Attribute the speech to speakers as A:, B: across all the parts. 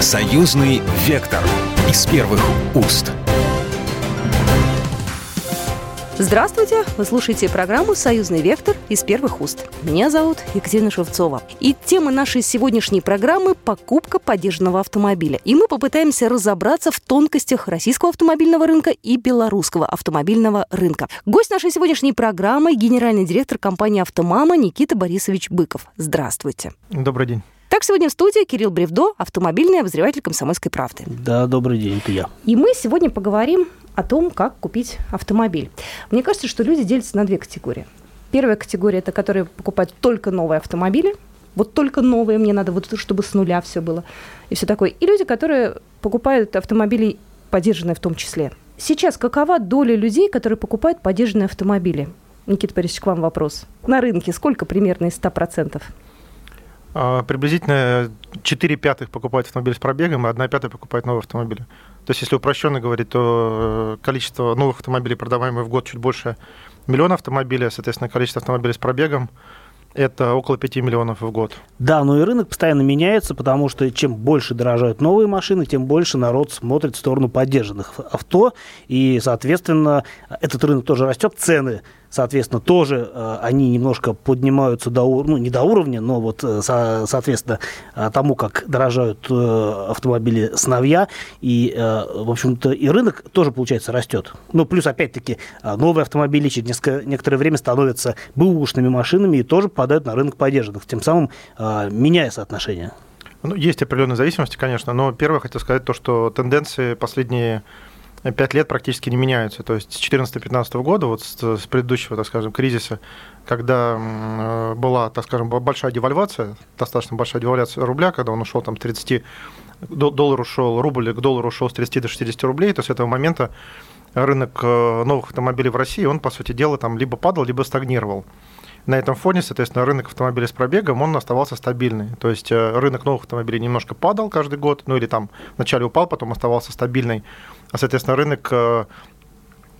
A: Союзный вектор из первых уст.
B: Здравствуйте! Вы слушаете программу «Союзный вектор» из первых уст. Меня зовут Екатерина Шевцова. И тема нашей сегодняшней программы – покупка поддержанного автомобиля. И мы попытаемся разобраться в тонкостях российского автомобильного рынка и белорусского автомобильного рынка. Гость нашей сегодняшней программы – генеральный директор компании «Автомама» Никита Борисович Быков. Здравствуйте.
C: Добрый день.
B: Так, сегодня в студии Кирилл Бревдо, автомобильный обозреватель «Комсомольской правды».
D: Да, добрый день, это я.
B: И мы сегодня поговорим о том, как купить автомобиль. Мне кажется, что люди делятся на две категории. Первая категория – это которые покупают только новые автомобили, вот только новые, мне надо вот чтобы с нуля все было и все такое. И люди, которые покупают автомобили поддержанные в том числе. Сейчас какова доля людей, которые покупают поддержанные автомобили? Никита Борисович, к вам вопрос. На рынке сколько примерно из 100%?
C: А, приблизительно 4 пятых покупают автомобиль с пробегом, и 1 пятая покупает новые автомобили. То есть, если упрощенно говорить, то э, количество новых автомобилей, продаваемых в год, чуть больше миллиона автомобилей, соответственно, количество автомобилей с пробегом это около 5 миллионов в год.
D: Да, но и рынок постоянно меняется, потому что чем больше дорожают новые машины, тем больше народ смотрит в сторону поддержанных авто, и, соответственно, этот рынок тоже растет, цены соответственно, тоже э, они немножко поднимаются до, ну, не до уровня, но вот, э, со, соответственно, э, тому, как дорожают автомобили сновья, и, в общем-то, и рынок тоже, получается, растет. Ну, плюс, опять-таки, новые автомобили через несколько, некоторое время становятся бэушными машинами и тоже попадают на рынок поддержанных, тем самым э, меняя соотношение.
C: Ну, есть определенные зависимости, конечно, но первое хотел сказать то, что тенденции последние пять лет практически не меняются. То есть с 2014-2015 года, вот с, с предыдущего, так скажем, кризиса, когда э, была, так скажем, большая девальвация, достаточно большая девальвация рубля, когда он ушел там 30, доллар ушел, рубль к доллару ушел с 30 до 60 рублей, то с этого момента рынок э, новых автомобилей в России, он, по сути дела, там либо падал, либо стагнировал. На этом фоне, соответственно, рынок автомобилей с пробегом, он оставался стабильный. То есть э, рынок новых автомобилей немножко падал каждый год, ну или там вначале упал, потом оставался стабильный. А, соответственно, рынок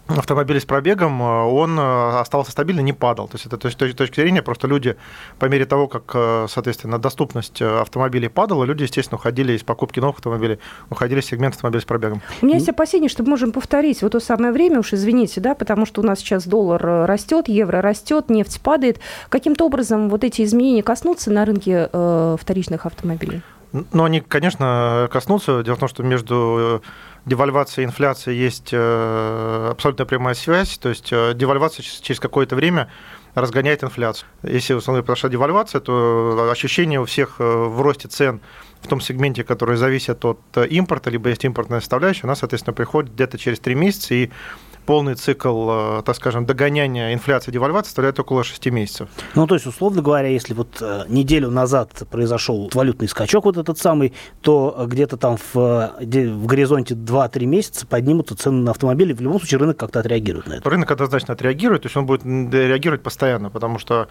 C: автомобилей с пробегом, э, он э, остался стабильно, не падал. То есть это то есть, точки зрения, просто люди по мере того, как, э, соответственно, доступность автомобилей падала, люди, естественно, уходили из покупки новых автомобилей, уходили в сегмент автомобилей с пробегом.
B: У меня есть опасение, что мы можем повторить в то самое время, уж извините, да, потому что у нас сейчас доллар растет, евро растет, нефть падает. Каким-то образом вот эти изменения коснутся на рынке э, вторичных автомобилей?
C: Ну, они, конечно, коснутся. Дело в том, что между девальвацией и инфляцией есть э, абсолютно прямая связь. То есть э, девальвация через какое-то время разгоняет инфляцию. Если в основном произошла девальвация, то ощущение у всех э, в росте цен в том сегменте, который зависит от импорта, либо есть импортная составляющая, у нас, соответственно, приходит где-то через три месяца, и полный цикл, э, так скажем, догоняния инфляции, девальвации составляет около 6 месяцев.
D: Ну, то есть, условно говоря, если вот э, неделю назад произошел валютный скачок вот этот самый, то где-то там в, в горизонте 2-3 месяца поднимутся цены на автомобили. В любом случае рынок как-то отреагирует на это.
C: Рынок однозначно отреагирует, то есть он будет реагировать постоянно, потому что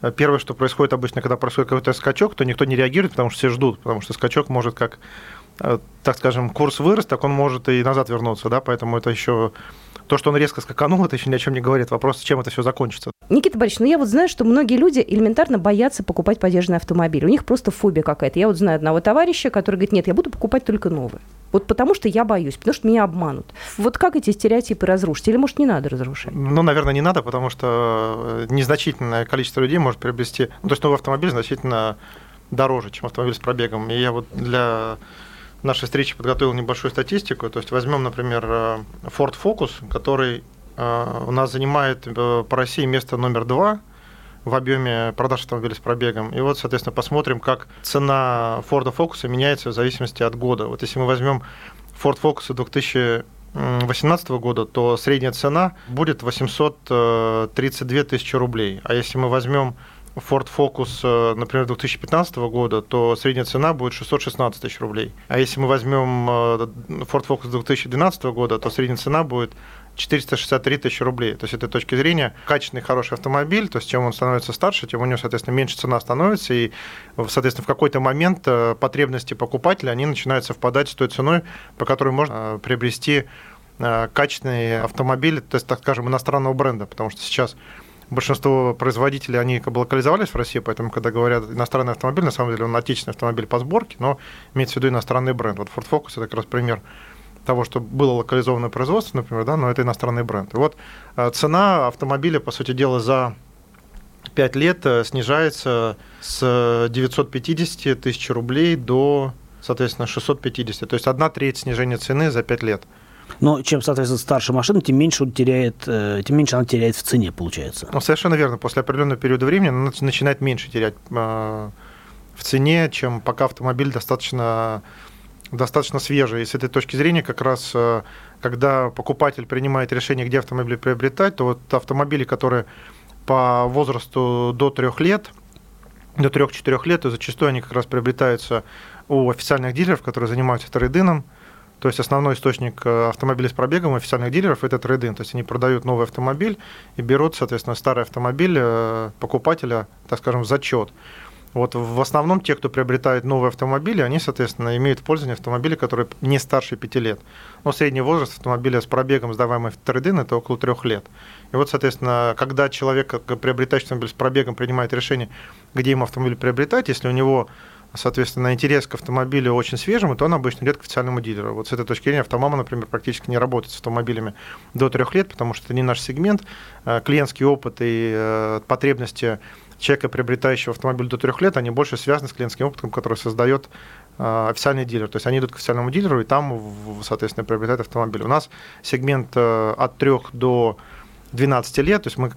C: э, первое, что происходит обычно, когда происходит какой-то скачок, то никто не реагирует, потому что все ждут, потому что скачок может как так скажем, курс вырос, так он может и назад вернуться, да, поэтому это еще то, что он резко скаканул, это еще ни о чем не говорит. Вопрос, чем это все закончится.
B: Никита Борисович, ну я вот знаю, что многие люди элементарно боятся покупать подержанный автомобиль. У них просто фобия какая-то. Я вот знаю одного товарища, который говорит, нет, я буду покупать только новый. Вот потому что я боюсь, потому что меня обманут. Вот как эти стереотипы разрушить? Или, может, не надо разрушать?
C: Ну, наверное, не надо, потому что э, незначительное количество людей может приобрести... Ну, то есть новый автомобиль значительно дороже, чем автомобиль с пробегом. И я вот для нашей встречи подготовил небольшую статистику. То есть возьмем, например, э, Ford Focus, который э, у нас занимает э, по России место номер два в объеме продаж автомобилей с пробегом. И вот, соответственно, посмотрим, как цена Ford Focus меняется в зависимости от года. Вот если мы возьмем Ford Focus 2018 года, то средняя цена будет 832 тысячи рублей. А если мы возьмем Ford Focus, э, например, 2015 года, то средняя цена будет 616 тысяч рублей. А если мы возьмем э, Ford Focus 2012 года, то средняя цена будет 463 тысячи рублей. То есть, с этой точки зрения, качественный, хороший автомобиль, то есть, чем он становится старше, тем у него, соответственно, меньше цена становится, и, соответственно, в какой-то момент э, потребности покупателя, они начинают совпадать с той ценой, по которой можно приобрести качественный автомобиль, то есть, так скажем, иностранного бренда, потому что сейчас большинство производителей, они как бы локализовались в России, поэтому, когда говорят иностранный автомобиль, на самом деле он отечественный автомобиль по сборке, но имеется в виду иностранный бренд. Вот Ford Focus – это как раз пример того, что было локализованное производство, например, да, но это иностранный бренд. И вот э, цена автомобиля, по сути дела, за 5 лет э, снижается с 950 тысяч рублей до, соответственно, 650. То есть одна треть снижения цены за 5 лет.
D: Но чем, соответственно, старше машина, тем меньше, он теряет, э, тем меньше она теряет в цене, получается.
C: Ну, совершенно верно. После определенного периода времени она начинает меньше терять э, в цене, чем пока автомобиль достаточно, достаточно свежий. И с этой точки зрения как раз, э, когда покупатель принимает решение, где автомобиль приобретать, то вот автомобили, которые по возрасту до трех лет, до 3-4 лет, то зачастую они как раз приобретаются у официальных дилеров, которые занимаются трейдином, то есть основной источник э, автомобилей с пробегом официальных дилеров – это трейдинг. То есть они продают новый автомобиль и берут, соответственно, старый автомобиль э, покупателя, так скажем, в зачет. Вот в основном те, кто приобретает новые автомобили, они, соответственно, имеют в пользование автомобили, которые не старше 5 лет. Но средний возраст автомобиля с пробегом, сдаваемый в трейдин, это около 3 лет. И вот, соответственно, когда человек, приобретающий автомобиль с пробегом, принимает решение, где ему автомобиль приобретать, если у него соответственно, интерес к автомобилю очень свежему, то он обычно идет к официальному дилеру. Вот с этой точки зрения автомама, например, практически не работает с автомобилями до трех лет, потому что это не наш сегмент. Э, клиентский опыт и э, потребности человека, приобретающего автомобиль до трех лет, они больше связаны с клиентским опытом, который создает э, официальный дилер. То есть они идут к официальному дилеру и там, соответственно, приобретают автомобиль. У нас сегмент от трех до 12 лет, то есть мы,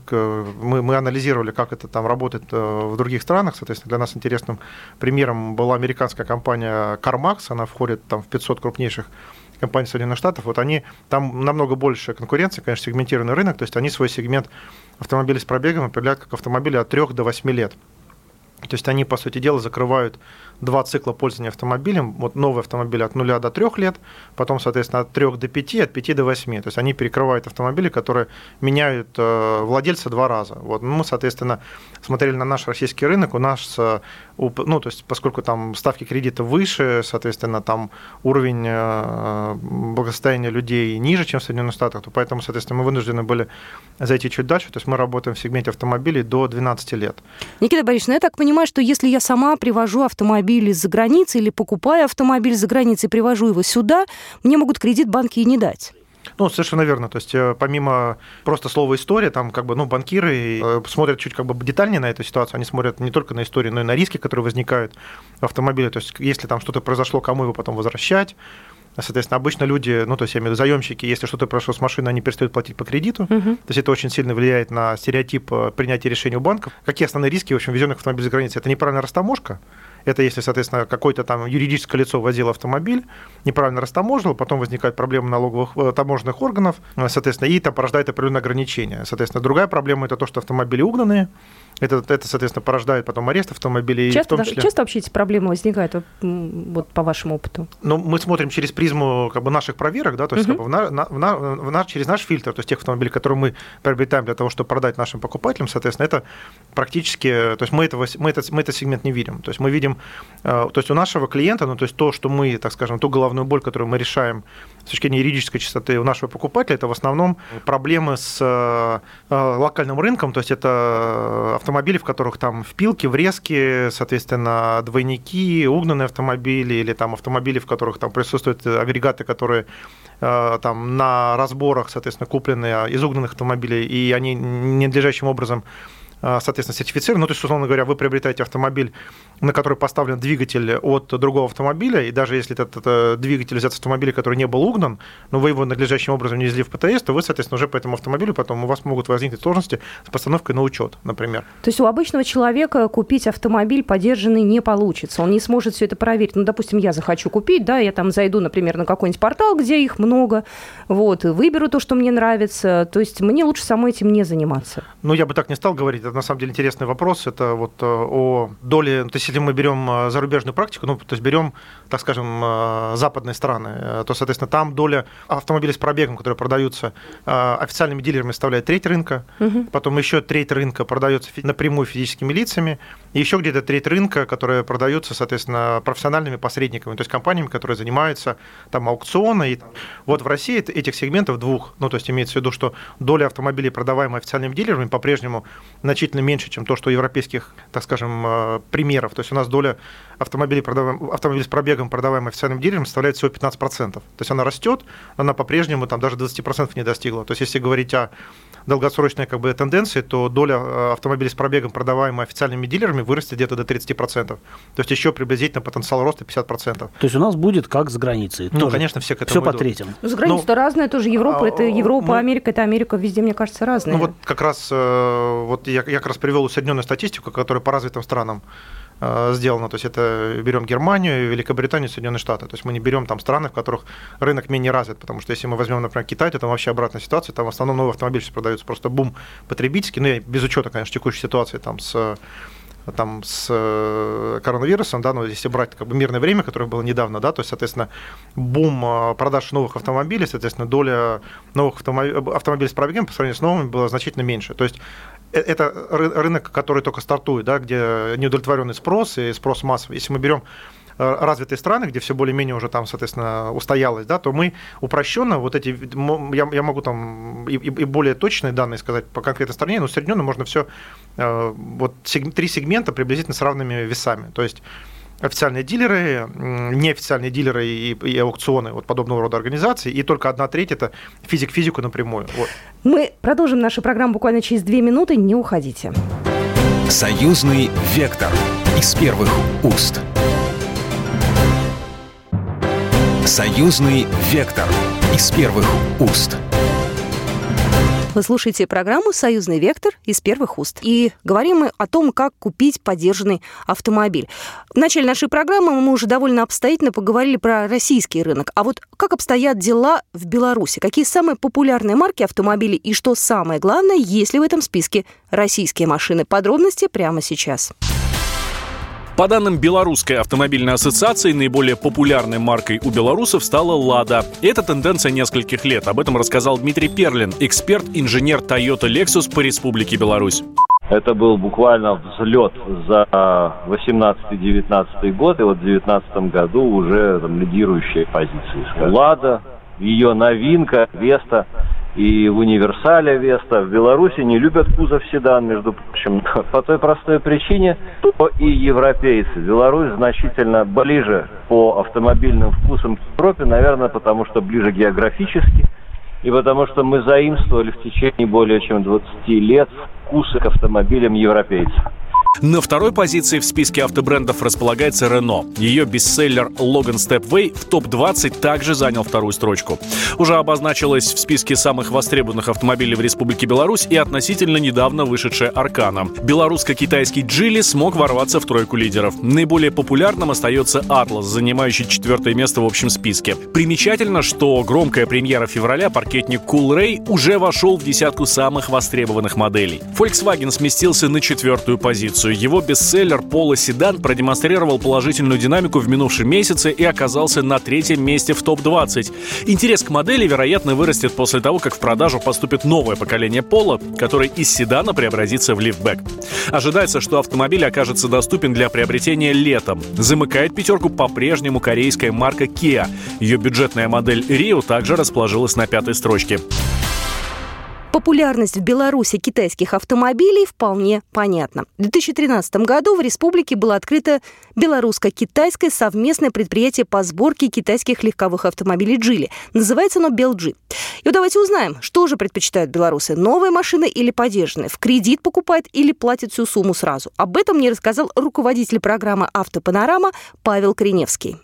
C: мы, мы анализировали, как это там работает э, в других странах, соответственно, для нас интересным примером была американская компания CarMax, она входит там в 500 крупнейших компаний Соединенных Штатов, вот они, там намного больше конкуренции, конечно, сегментированный рынок, то есть они свой сегмент автомобилей с пробегом определяют как автомобили от 3 до 8 лет. То есть они, по сути дела, закрывают два цикла пользования автомобилем. Вот новый автомобиль от 0 до 3 лет, потом, соответственно, от 3 до 5, от 5 до 8. То есть они перекрывают автомобили, которые меняют э, владельца два раза. Вот. Мы, соответственно, смотрели на наш российский рынок. У нас, э, ну, то есть, поскольку там ставки кредита выше, соответственно, там уровень э, благосостояния людей ниже, чем в Соединенных Штатах, то поэтому, соответственно, мы вынуждены были зайти чуть дальше. То есть мы работаем в сегменте автомобилей до 12 лет.
B: Никита Борисович, ну я так понимаю, что если я сама привожу автомобиль автомобиль из-за границы или покупаю автомобиль за границей, привожу его сюда, мне могут кредит банки и не дать.
C: Ну, совершенно верно. То есть, э, помимо просто слова история, там как бы, ну, банкиры э, смотрят чуть как бы детальнее на эту ситуацию. Они смотрят не только на историю, но и на риски, которые возникают в автомобиле. То есть, если там что-то произошло, кому его потом возвращать, Соответственно, обычно люди, ну, то есть, я имею в виду заемщики, если что-то произошло с машиной, они перестают платить по кредиту. Uh-huh. То есть, это очень сильно влияет на стереотип э, принятия решений у банков. Какие основные риски, в общем, везенных автомобилей за границей? Это неправильная растаможка, это если, соответственно, какое-то там юридическое лицо возило автомобиль, неправильно растаможил, потом возникают проблемы налоговых э, таможенных органов, э, соответственно, и это порождает определенные ограничения. Соответственно, другая проблема – это то, что автомобили угнанные, это, это, соответственно, порождает потом арест автомобилей.
B: Часто, в том числе... часто вообще эти проблемы возникают, вот по вашему опыту?
C: Ну, мы смотрим через призму как бы, наших проверок, да, то есть uh-huh. как бы, в на, на, в на, через наш фильтр, то есть тех автомобилей, которые мы приобретаем для того, чтобы продать нашим покупателям, соответственно, это практически, то есть мы, этого, мы, этот, мы этот сегмент не видим. То есть мы видим, э, то есть у нашего клиента, ну, то есть то, что мы, так скажем, ту головную боль, которую мы решаем с точки зрения юридической чистоты у нашего покупателя, это в основном проблемы с э, э, локальным рынком, то есть это автомобили, в которых там впилки, врезки, соответственно, двойники, угнанные автомобили или там автомобили, в которых там присутствуют агрегаты, которые там на разборах, соответственно, купленные из угнанных автомобилей, и они ненадлежащим образом соответственно, сертифицирован. Ну, то есть, условно говоря, вы приобретаете автомобиль, на который поставлен двигатель от другого автомобиля, и даже если этот, этот двигатель взят с автомобиля, который не был угнан, но вы его надлежащим образом не везли в ПТС, то вы, соответственно, уже по этому автомобилю потом у вас могут возникнуть сложности с постановкой на учет, например.
B: То есть у обычного человека купить автомобиль поддержанный не получится, он не сможет все это проверить. Ну, допустим, я захочу купить, да, я там зайду, например, на какой-нибудь портал, где их много, вот, и выберу то, что мне нравится. То есть мне лучше самой этим не заниматься.
C: Ну, я бы так не стал говорить на самом деле интересный вопрос. Это вот э, о доле, то есть если мы берем э, зарубежную практику, ну, то есть берем так скажем, э, западные страны, э, то, соответственно, там доля автомобилей с пробегом, которые продаются э, официальными дилерами, составляет треть рынка, угу. потом еще треть рынка продается напрямую физическими лицами, и еще где-то треть рынка, которые продаются, соответственно, профессиональными посредниками, то есть компаниями, которые занимаются там аукционы. И, вот в России этих сегментов двух, ну, то есть имеется в виду, что доля автомобилей, продаваемых официальными дилерами, по-прежнему значительно меньше, чем то, что у европейских, так скажем, примеров. То есть у нас доля автомобилей, продаваем, автомобилей с пробегом, продаваемых официальным дилером, составляет всего 15%. То есть она растет, она по-прежнему там даже 20% не достигла. То есть если говорить о долгосрочной как бы, тенденции, то доля э, автомобилей с пробегом, продаваемых официальными дилерами, вырастет где-то до 30%. То есть еще приблизительно потенциал роста 50%. То
D: есть у нас будет как с границей.
C: Ну, тоже. конечно, все к этому
D: Все по третьим.
B: Ну, с границей-то ну, разная тоже. Европа, а, это Европа, мы, Америка, это Америка. Везде, мне кажется, разные.
C: Ну вот как раз, э, вот я, я как раз привел усредненную статистику, которая по развитым странам сделано. То есть это берем Германию, Великобританию, Соединенные Штаты. То есть мы не берем там страны, в которых рынок менее развит, потому что если мы возьмем, например, Китай, то там вообще обратная ситуация, там в основном новые автомобили сейчас продаются, просто бум потребительский, ну, без учета, конечно, текущей ситуации там с там с э, коронавирусом, да, но если брать как бы мирное время, которое было недавно, да, то есть, соответственно, бум э, продаж новых автомобилей, соответственно, доля новых автомобилей с пробегом по сравнению с новыми была значительно меньше. То есть Э, это рынок, который только стартует, да, где неудовлетворенный спрос и спрос массовый. Если мы берем э, развитые страны, где все более-менее уже там, соответственно, устоялось, да, то мы упрощенно вот эти, я, я могу там и, и более точные данные сказать по конкретной стране, но усредненно можно все, э, вот три сегмента приблизительно с равными весами. То есть официальные дилеры, неофициальные дилеры и, и аукционы вот подобного рода организаций, и только одна треть это физик физику напрямую. Вот.
B: Мы продолжим нашу программу буквально через две минуты, не уходите.
A: Союзный вектор из первых уст. Союзный вектор из первых уст.
B: Вы слушаете программу «Союзный вектор» из первых уст. И говорим мы о том, как купить поддержанный автомобиль. В начале нашей программы мы уже довольно обстоятельно поговорили про российский рынок. А вот как обстоят дела в Беларуси? Какие самые популярные марки автомобилей и что самое главное, есть ли в этом списке российские машины? Подробности прямо сейчас.
E: По данным Белорусской автомобильной ассоциации, наиболее популярной маркой у белорусов стала «Лада». Это тенденция нескольких лет. Об этом рассказал Дмитрий Перлин, эксперт-инженер Toyota Lexus по Республике Беларусь.
F: Это был буквально взлет за 18-19 год, и вот в 2019 году уже там, лидирующие позиции. «Лада», ее новинка, «Веста», и в универсале Веста. В Беларуси не любят кузов седан, между прочим, по той простой причине, что и европейцы. Беларусь значительно ближе по автомобильным вкусам к Европе, наверное, потому что ближе географически, и потому что мы заимствовали в течение более чем 20 лет вкусы к автомобилям европейцев.
E: На второй позиции в списке автобрендов располагается Renault. Ее бестселлер Logan Stepway в топ-20 также занял вторую строчку. Уже обозначилась в списке самых востребованных автомобилей в Республике Беларусь и относительно недавно вышедшая Аркана. Белорусско-китайский Джили смог ворваться в тройку лидеров. Наиболее популярным остается Atlas, занимающий четвертое место в общем списке. Примечательно, что громкая премьера февраля паркетник Cool Ray уже вошел в десятку самых востребованных моделей. Volkswagen сместился на четвертую позицию информацию, его бестселлер «Поло Седан» продемонстрировал положительную динамику в минувшем месяце и оказался на третьем месте в топ-20. Интерес к модели, вероятно, вырастет после того, как в продажу поступит новое поколение Поло, который из седана преобразится в лифтбэк. Ожидается, что автомобиль окажется доступен для приобретения летом. Замыкает пятерку по-прежнему корейская марка Kia. Ее бюджетная модель Rio также расположилась на пятой строчке.
B: Популярность в Беларуси китайских автомобилей вполне понятна. В 2013 году в республике было открыто белорусско-китайское совместное предприятие по сборке китайских легковых автомобилей «Джили». Называется оно «Белджи». И давайте узнаем, что же предпочитают белорусы – новые машины или подержанные? В кредит покупают или платят всю сумму сразу? Об этом мне рассказал руководитель программы «Автопанорама» Павел Криневский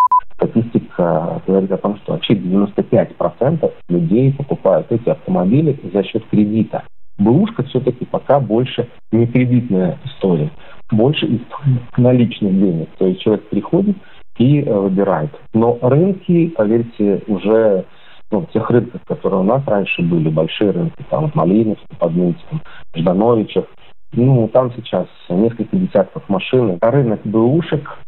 G: статистика говорит о том, что вообще 95% людей покупают эти автомобили за счет кредита. Бэушка все-таки пока больше не кредитная история, больше наличных денег. То есть человек приходит и э, выбирает. Но рынки, поверьте, уже ну, тех рынках, которые у нас раньше были, большие рынки, там, Малиновский, Подмынском, Ждановичев, ну, там сейчас несколько десятков машин. А рынок бэушек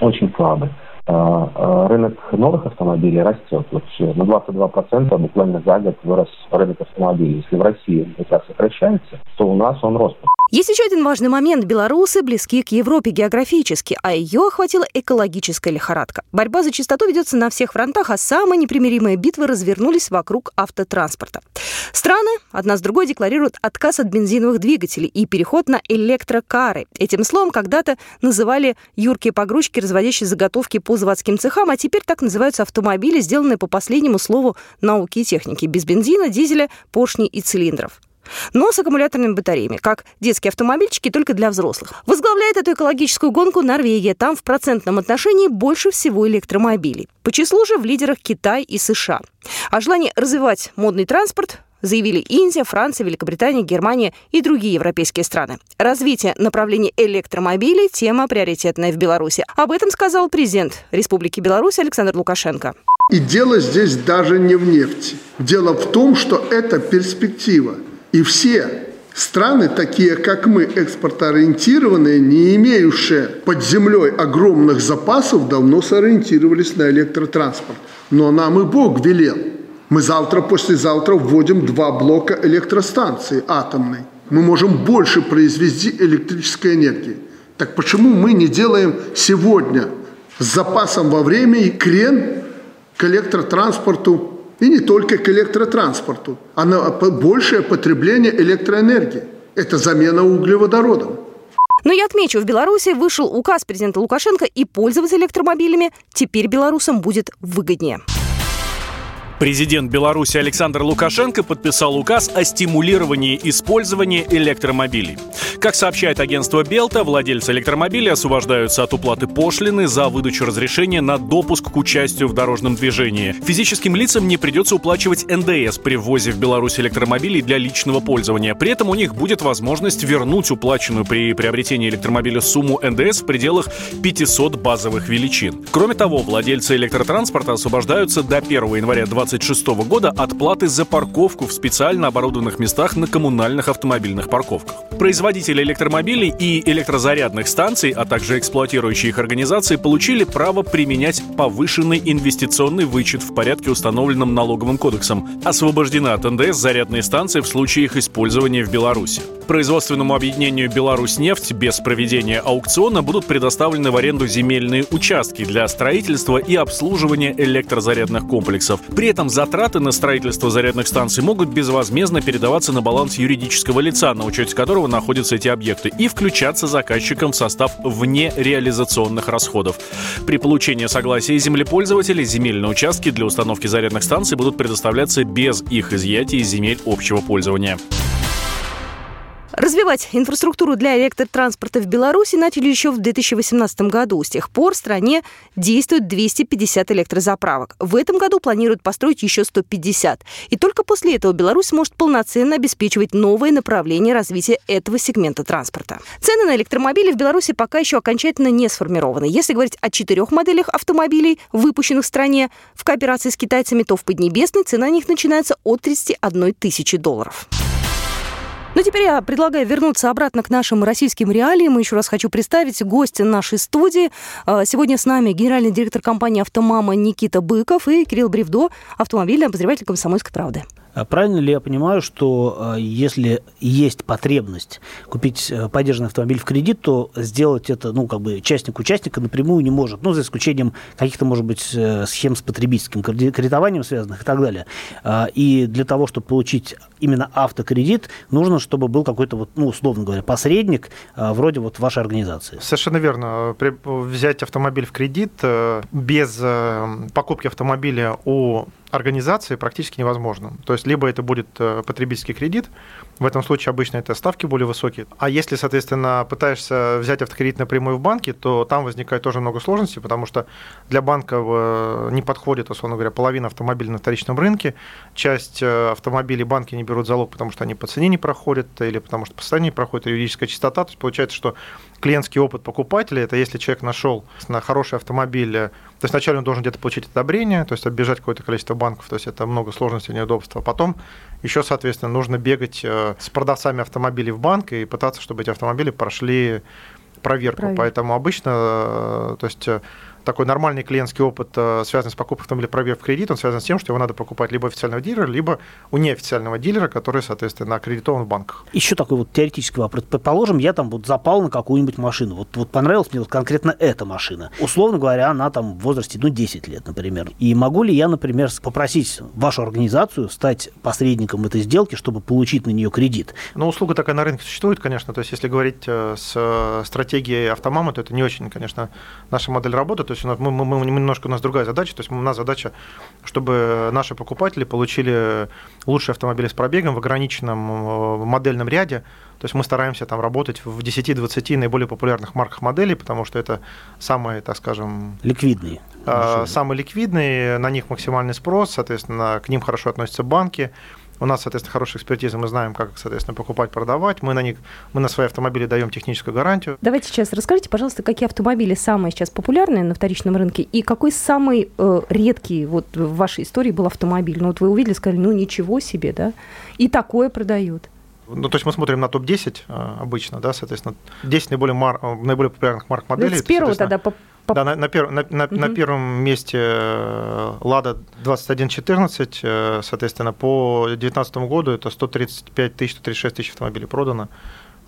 G: очень слабый. А, рынок новых автомобилей растет. Вот на 22% буквально за год вырос рынок автомобилей. Если в России это сокращается, то у нас он рос.
B: Есть еще один важный момент. Белорусы близки к Европе географически, а ее охватила экологическая лихорадка. Борьба за чистоту ведется на всех фронтах, а самые непримиримые битвы развернулись вокруг автотранспорта. Страны одна с другой декларируют отказ от бензиновых двигателей и переход на электрокары. Этим словом когда-то называли юркие погрузчики, разводящие заготовки по заводским цехам, а теперь так называются автомобили, сделанные по последнему слову науки и техники, без бензина, дизеля, поршней и цилиндров но с аккумуляторными батареями, как детские автомобильчики, только для взрослых. Возглавляет эту экологическую гонку Норвегия. Там в процентном отношении больше всего электромобилей. По числу же в лидерах Китай и США. О желании развивать модный транспорт заявили Индия, Франция, Великобритания, Германия и другие европейские страны. Развитие направления электромобилей – тема приоритетная в Беларуси. Об этом сказал президент Республики Беларусь Александр Лукашенко.
H: И дело здесь даже не в нефти. Дело в том, что это перспектива. И все страны, такие как мы, экспортоориентированные, не имеющие под землей огромных запасов, давно сориентировались на электротранспорт. Но нам и Бог велел. Мы завтра, послезавтра вводим два блока электростанции атомной. Мы можем больше произвести электрической энергии. Так почему мы не делаем сегодня с запасом во время и крен к электротранспорту и не только к электротранспорту, а на большее потребление электроэнергии. Это замена углеводородом.
B: Но я отмечу, в Беларуси вышел указ президента Лукашенко, и пользоваться электромобилями теперь белорусам будет выгоднее.
E: Президент Беларуси Александр Лукашенко подписал указ о стимулировании использования электромобилей. Как сообщает агентство Белта, владельцы электромобилей освобождаются от уплаты пошлины за выдачу разрешения на допуск к участию в дорожном движении. Физическим лицам не придется уплачивать НДС при ввозе в Беларусь электромобилей для личного пользования. При этом у них будет возможность вернуть уплаченную при приобретении электромобиля сумму НДС в пределах 500 базовых величин. Кроме того, владельцы электротранспорта освобождаются до 1 января 20 2026 года от платы за парковку в специально оборудованных местах на коммунальных автомобильных парковках. Производители электромобилей и электрозарядных станций, а также эксплуатирующие их организации получили право применять повышенный инвестиционный вычет в порядке, установленном налоговым кодексом. Освобождены от НДС зарядные станции в случае их использования в Беларуси. Производственному объединению «Беларусь-нефть» без проведения аукциона будут предоставлены в аренду земельные участки для строительства и обслуживания электрозарядных комплексов. При этом затраты на строительство зарядных станций могут безвозмездно передаваться на баланс юридического лица, на учете которого находятся эти объекты, и включаться заказчиком в состав вне реализационных расходов. При получении согласия землепользователей земельные участки для установки зарядных станций будут предоставляться без их изъятия из земель общего пользования.
B: Развивать инфраструктуру для электротранспорта в Беларуси начали еще в 2018 году. С тех пор в стране действует 250 электрозаправок. В этом году планируют построить еще 150. И только после этого Беларусь сможет полноценно обеспечивать новые направления развития этого сегмента транспорта. Цены на электромобили в Беларуси пока еще окончательно не сформированы. Если говорить о четырех моделях автомобилей, выпущенных в стране в кооперации с китайцами, то в Поднебесной цена на них начинается от 31 тысячи долларов. Ну, теперь я предлагаю вернуться обратно к нашим российским реалиям. Еще раз хочу представить гостя нашей студии. А, сегодня с нами генеральный директор компании «Автомама» Никита Быков и Кирилл Бревдо, автомобильный обозреватель «Комсомольской правды».
D: А правильно ли я понимаю, что э, если есть потребность купить э, поддержанный автомобиль в кредит, то сделать это, ну, как бы частник участника напрямую не может, ну, за исключением каких-то, может быть, э, схем с потребительским кредитованием связанных и так далее. И для того, чтобы получить именно автокредит, нужно, чтобы был какой-то, вот, ну, условно говоря, посредник, вроде вот вашей организации.
C: Совершенно верно. Взять автомобиль в кредит без покупки автомобиля у организации практически невозможно. То есть либо это будет э, потребительский кредит, в этом случае обычно это ставки более высокие. А если, соответственно, пытаешься взять автокредит напрямую в банке, то там возникает тоже много сложностей, потому что для банка э, не подходит, условно говоря, половина автомобилей на вторичном рынке, часть э, автомобилей банки не берут залог, потому что они по цене не проходят, или потому что по состоянию не проходит юридическая чистота. То есть получается, что клиентский опыт покупателя, это если человек нашел на хороший автомобиль, то есть вначале он должен где-то получить одобрение, то есть оббежать какое-то количество банков, то есть это много сложностей, неудобств. А потом еще, соответственно, нужно бегать э, с продавцами автомобилей в банк и пытаться, чтобы эти автомобили прошли проверку. Проверка. Поэтому обычно, э, то есть такой нормальный клиентский опыт, э, связанный с покупкой автомобиля пробег в кредит, он связан с тем, что его надо покупать либо официального дилера, либо у неофициального дилера, который, соответственно, аккредитован в банках.
D: Еще такой вот теоретический вопрос. Предположим, я там вот запал на какую-нибудь машину. Вот, вот понравилась мне вот конкретно эта машина. Условно говоря, она там в возрасте, ну, 10 лет, например. И могу ли я, например, попросить вашу организацию стать посредником этой сделки, чтобы получить на нее кредит?
C: Ну, услуга такая на рынке существует, конечно. То есть, если говорить э, с э, стратегией автомамы, то это не очень, конечно, наша модель работы. То есть, у нас, мы, мы, мы, немножко у нас другая задача. То есть, у нас задача, чтобы наши покупатели получили лучшие автомобили с пробегом в ограниченном э, модельном ряде. То есть мы стараемся там работать в 10-20 наиболее популярных марках моделей, потому что это самые, так скажем...
D: Ликвидные.
C: Э, самые ликвидные, на них максимальный спрос, соответственно, к ним хорошо относятся банки. У нас, соответственно, хорошая экспертиза, мы знаем, как, соответственно, покупать, продавать. Мы на них, мы на свои автомобили даем техническую гарантию.
B: Давайте сейчас расскажите, пожалуйста, какие автомобили самые сейчас популярные на вторичном рынке и какой самый э, редкий вот в вашей истории был автомобиль? Ну вот вы увидели, сказали, ну ничего себе, да? И такое продают.
C: Ну, то есть мы смотрим на топ-10 э, обычно, да, соответственно, 10 наиболее, мар... Э, наиболее популярных марок моделей.
B: с первого тогда по
C: по... Да, на, на, пер, на, на, угу. на первом месте Лада 2114, соответственно, по 2019 году это 135 тысяч, 136 тысяч автомобилей продано.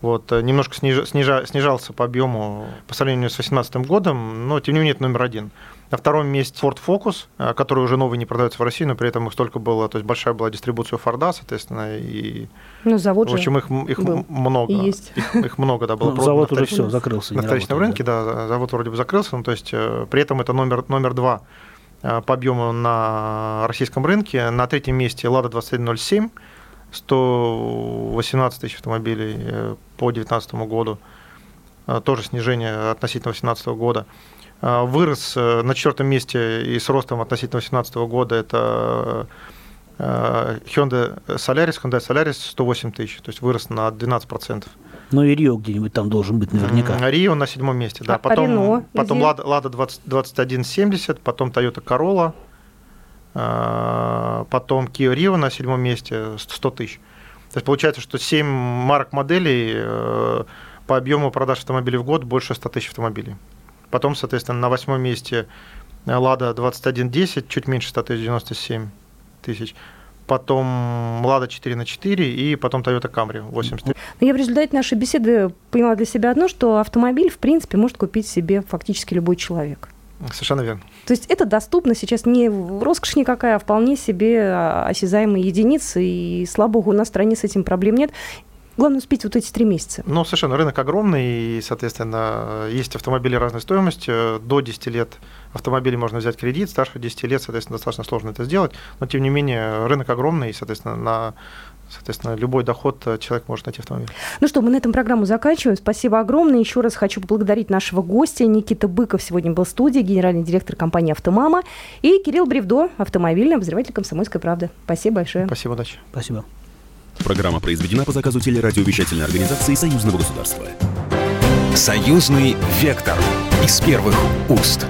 C: Вот, э, немножко сниж, снижа, снижался по объему по сравнению с 2018 годом, но тем не менее это номер один. На втором месте Ford Focus, э, который уже новый не продается в России, но при этом их столько было, то есть большая была дистрибуция Форда, соответственно, и
B: ну, завод
C: в общем их, их
B: был.
C: много,
B: и есть.
C: Их, их много, да, было.
D: Ну, завод уже все закрылся.
C: На вторичном рынке, да? да, завод вроде бы закрылся, ну, то есть э, при этом это номер номер два по объему на российском рынке. На третьем месте Лада 2107 118 тысяч автомобилей э, по 2019 году, э, тоже снижение относительно 2018 года. Э, вырос на четвертом месте и с ростом относительно 2018 года это Hyundai Solaris, Hyundai Solaris 108 тысяч, то есть вырос на 12%.
D: Ну и Рио где-нибудь там должен быть наверняка.
C: Рио на седьмом месте, да. А, потом а потом Лада, Лада 20, 2170, потом Toyota Corolla, потом Kia Rio на седьмом месте 100 тысяч. То есть получается, что 7 марок моделей э, по объему продаж автомобилей в год больше 100 тысяч автомобилей. Потом, соответственно, на восьмом месте Лада 2110, чуть меньше 197 тысяч. Потом Лада 4 на 4 и потом Toyota Camry 80.
B: Но я в результате нашей беседы поняла для себя одно, что автомобиль, в принципе, может купить себе фактически любой человек.
C: Совершенно верно.
B: То есть это доступно сейчас не роскошь никакая, а вполне себе а, осязаемые единицы, и, слава богу, у нас в стране с этим проблем нет. Главное успеть вот эти три месяца.
C: Ну, совершенно, рынок огромный, и, соответственно, есть автомобили разной стоимости. До 10 лет автомобилей можно взять кредит, старше 10 лет, соответственно, достаточно сложно это сделать. Но, тем не менее, рынок огромный, и, соответственно, на Соответственно, любой доход э, человек может найти автомобиль.
B: Ну что, мы на этом программу заканчиваем. Спасибо огромное. Еще раз хочу поблагодарить нашего гостя. Никита Быков сегодня был в студии, генеральный директор компании «Автомама». И Кирилл Бревдо, автомобильный обозреватель «Комсомольской правды». Спасибо большое.
C: Спасибо, удачи.
D: Спасибо.
A: Программа произведена по заказу телерадиовещательной организации Союзного государства. Союзный вектор из первых уст.